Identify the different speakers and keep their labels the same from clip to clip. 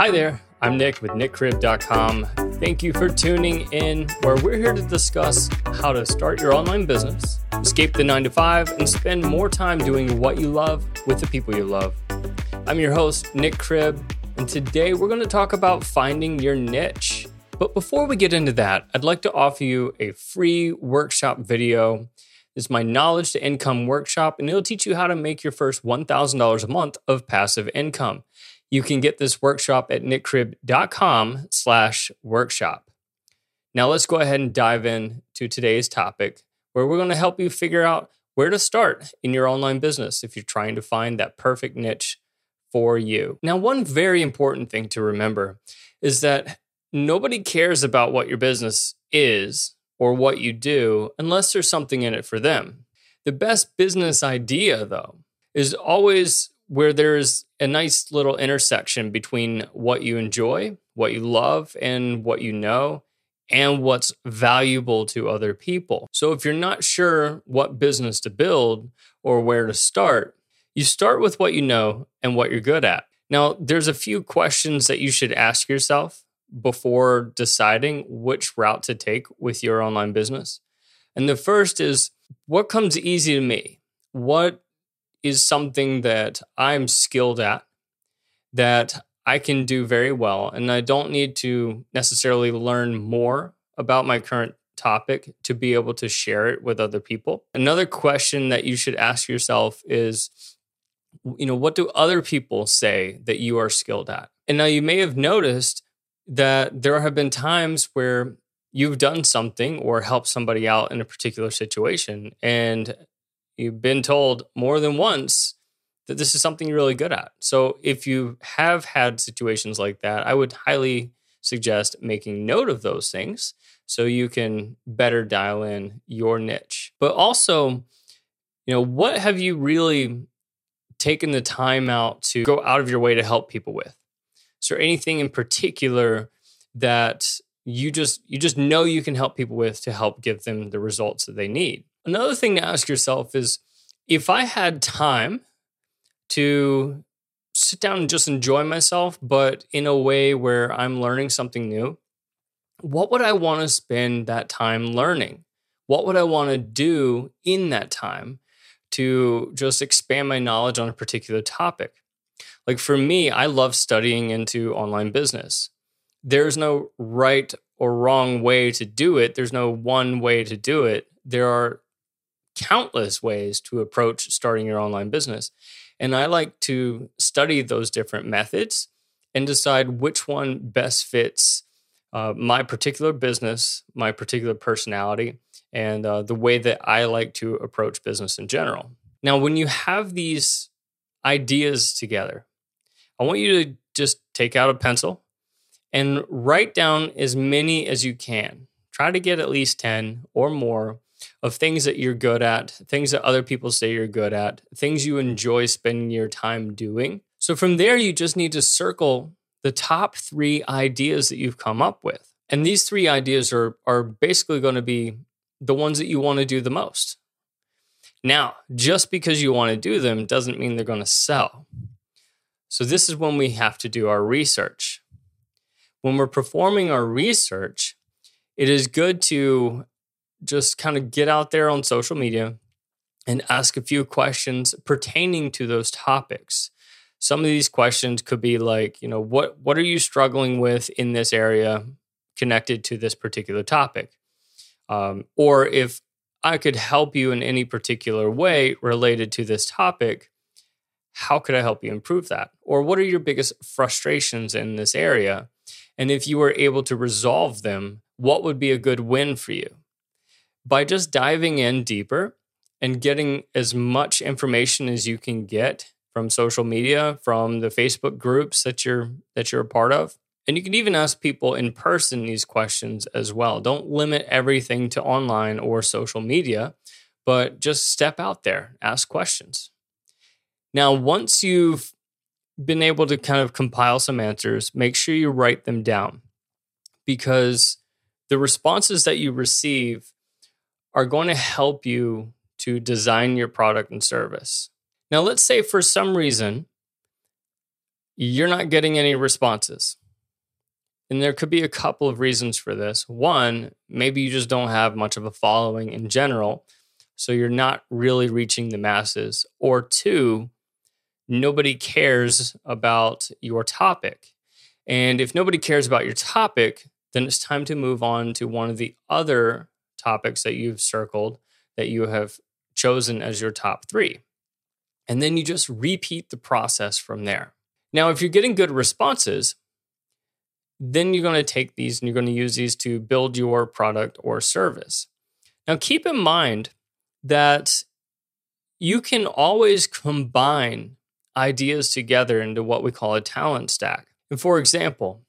Speaker 1: Hi there, I'm Nick with nickcribb.com. Thank you for tuning in, where we're here to discuss how to start your online business, escape the nine to five, and spend more time doing what you love with the people you love. I'm your host, Nick Cribb, and today we're going to talk about finding your niche. But before we get into that, I'd like to offer you a free workshop video. It's my knowledge to income workshop, and it'll teach you how to make your first $1,000 a month of passive income. You can get this workshop at nickcribb.com slash workshop. Now let's go ahead and dive in to today's topic where we're going to help you figure out where to start in your online business if you're trying to find that perfect niche for you. Now, one very important thing to remember is that nobody cares about what your business is or what you do unless there's something in it for them. The best business idea, though, is always where there's a nice little intersection between what you enjoy, what you love, and what you know, and what's valuable to other people. So if you're not sure what business to build or where to start, you start with what you know and what you're good at. Now, there's a few questions that you should ask yourself before deciding which route to take with your online business. And the first is what comes easy to me? What is something that I'm skilled at, that I can do very well, and I don't need to necessarily learn more about my current topic to be able to share it with other people. Another question that you should ask yourself is you know, what do other people say that you are skilled at? And now you may have noticed that there have been times where you've done something or helped somebody out in a particular situation and you've been told more than once that this is something you're really good at. So if you have had situations like that, I would highly suggest making note of those things so you can better dial in your niche. But also, you know, what have you really taken the time out to go out of your way to help people with? Is there anything in particular that you just you just know you can help people with to help give them the results that they need? Another thing to ask yourself is if I had time to sit down and just enjoy myself, but in a way where I'm learning something new, what would I want to spend that time learning? What would I want to do in that time to just expand my knowledge on a particular topic? Like for me, I love studying into online business. There's no right or wrong way to do it. There's no one way to do it. There are countless ways to approach starting your online business. And I like to study those different methods and decide which one best fits uh, my particular business, my particular personality, and uh, the way that I like to approach business in general. Now, when you have these ideas together, I want you to just take out a pencil and write down as many as you can. Try to get at least 10 or more of things that you're good at, things that other people say you're good at, things you enjoy spending your time doing. So from there, you just need to circle the top three ideas that you've come up with. And these three ideas are, are basically going to be the ones that you want to do the most. Now, just because you want to do them doesn't mean they're going to sell. So, this is when we have to do our research. When we're performing our research, it is good to just kind of get out there on social media and ask a few questions pertaining to those topics. Some of these questions could be like, you know, what what are you struggling with in this area connected to this particular topic? Um, or if I could help you in any particular way related to this topic, how could I help you improve that? Or what are your biggest frustrations in this area? And if you were able to resolve them, what would be a good win for you? By just diving in deeper and getting as much information as you can get from social media, from the Facebook groups that you're that you're a part of. And you can even ask people in person these questions as well. Don't limit everything to online or social media, but just step out there, ask questions. Now, once you've been able to kind of compile some answers, make sure you write them down because the responses that you receive are going to help you to design your product and service. Now, let's say for some reason you're not getting any responses. And there could be a couple of reasons for this. One, maybe you just don't have much of a following in general, so you're not really reaching the masses. Or two, nobody cares about your topic. And if nobody cares about your topic, then it's time to move on to one of the other topics that you've circled that you have chosen as your top three. And then you just repeat the process from there. Now, if you're getting good responses, then you're going to take these and you're going to use these to build your product or service. Now, keep in mind that you can always combine ideas together into what we call a talent stack. And for example,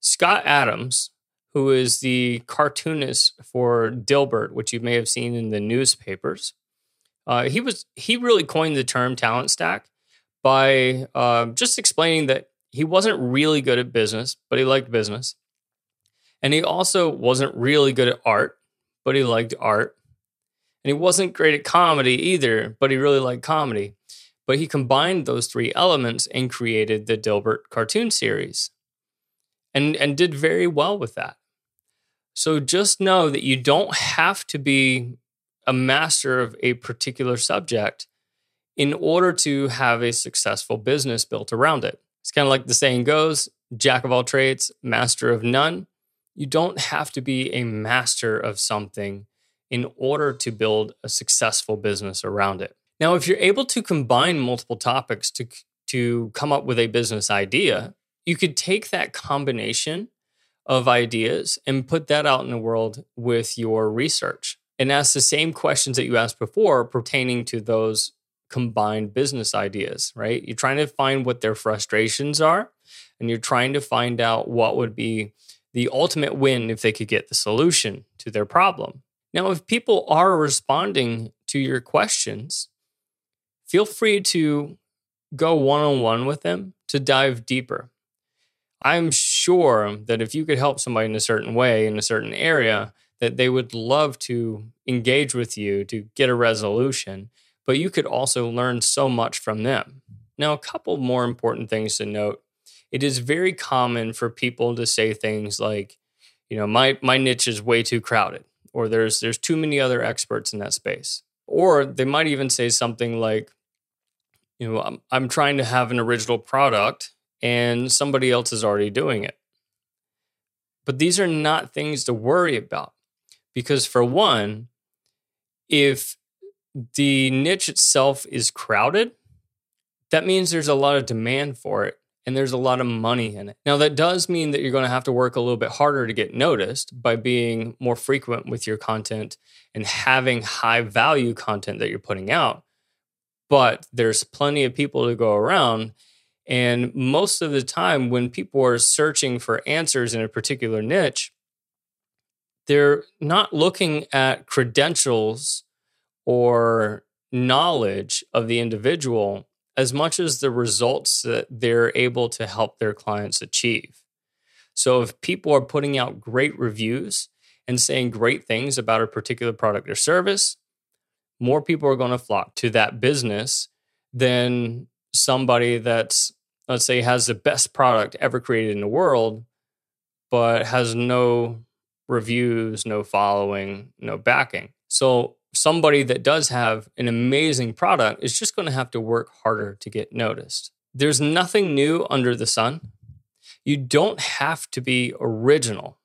Speaker 1: Scott Adams, who is the cartoonist for Dilbert, which you may have seen in the newspapers, uh, he was he really coined the term talent stack by uh, just explaining that he wasn't really good at business, but he liked business. And he also wasn't really good at art, but he liked art. And he wasn't great at comedy either, but he really liked comedy. But he combined those three elements and created the Dilbert cartoon series and, and did very well with that. So just know that you don't have to be a master of a particular subject in order to have a successful business built around it. It's kind of like the saying goes jack of all trades, master of none. You don't have to be a master of something in order to build a successful business around it. Now, if you're able to combine multiple topics to, to come up with a business idea, you could take that combination of ideas and put that out in the world with your research and ask the same questions that you asked before pertaining to those combined business ideas, right? You're trying to find what their frustrations are and you're trying to find out what would be the ultimate win if they could get the solution to their problem. Now, if people are responding to your questions, feel free to go one on one with them to dive deeper. I'm sure that if you could help somebody in a certain way in a certain area, that they would love to engage with you to get a resolution but you could also learn so much from them. Now, a couple more important things to note. It is very common for people to say things like, you know, my my niche is way too crowded or there's there's too many other experts in that space. Or they might even say something like, you know, I'm, I'm trying to have an original product and somebody else is already doing it. But these are not things to worry about because for one, if the niche itself is crowded, that means there's a lot of demand for it and there's a lot of money in it. Now, that does mean that you're going to have to work a little bit harder to get noticed by being more frequent with your content and having high value content that you're putting out. But there's plenty of people to go around. And most of the time, when people are searching for answers in a particular niche, they're not looking at credentials or knowledge of the individual as much as the results that they're able to help their clients achieve. So if people are putting out great reviews and saying great things about a particular product or service, more people are going to flock to that business than somebody that's, let's say, has the best product ever created in the world, but has no reviews, no following, no backing. So somebody that does have an amazing product is just going to have to work harder to get noticed. There's nothing new under the sun. You don't have to be original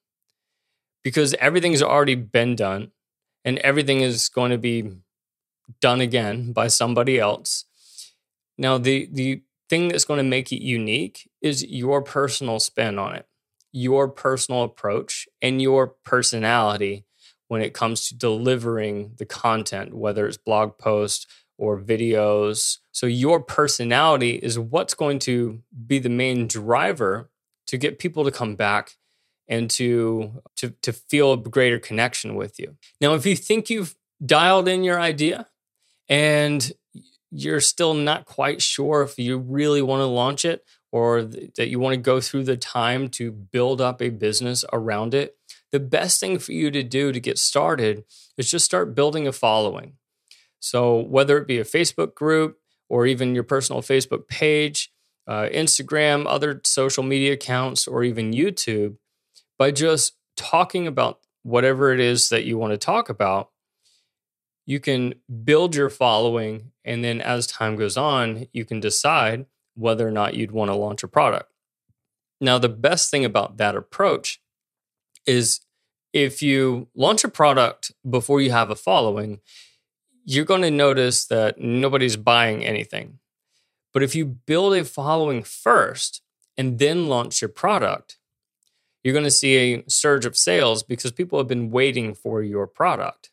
Speaker 1: because everything's already been done and everything is going to be done again by somebody else. Now, the, the thing that's going to make it unique is your personal spin on it, your personal approach, and your personality when it comes to delivering the content, whether it's blog posts or videos. So, your personality is what's going to be the main driver to get people to come back and to, to, to feel a greater connection with you. Now, if you think you've dialed in your idea and you're still not quite sure if you really want to launch it or that you want to go through the time to build up a business around it, the best thing for you to do to get started is just start building a following. So, whether it be a Facebook group or even your personal Facebook page, uh, Instagram, other social media accounts, or even YouTube by just talking about whatever it is that you want to talk about. You can build your following, and then as time goes on, you can decide whether or not you'd want to launch a product. Now, the best thing about that approach is if you launch a product before you have a following, you're going to notice that nobody's buying anything. But if you build a following first and then launch your product, you're going to see a surge of sales because people have been waiting for your product.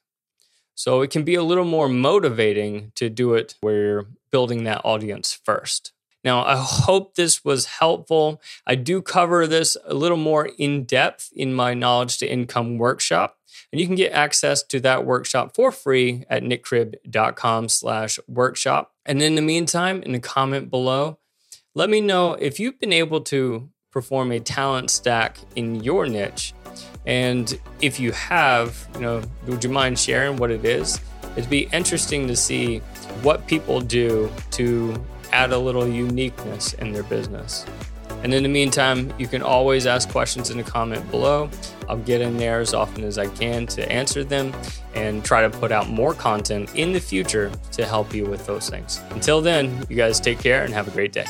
Speaker 1: So it can be a little more motivating to do it where you're building that audience first. Now, I hope this was helpful. I do cover this a little more in depth in my knowledge to income workshop. And you can get access to that workshop for free at nickcribb.com slash workshop. And in the meantime, in the comment below, let me know if you've been able to perform a talent stack in your niche. And if you have, you know, would you mind sharing what it is? It'd be interesting to see what people do to add a little uniqueness in their business. And in the meantime, you can always ask questions in the comment below. I'll get in there as often as I can to answer them and try to put out more content in the future to help you with those things. Until then, you guys take care and have a great day.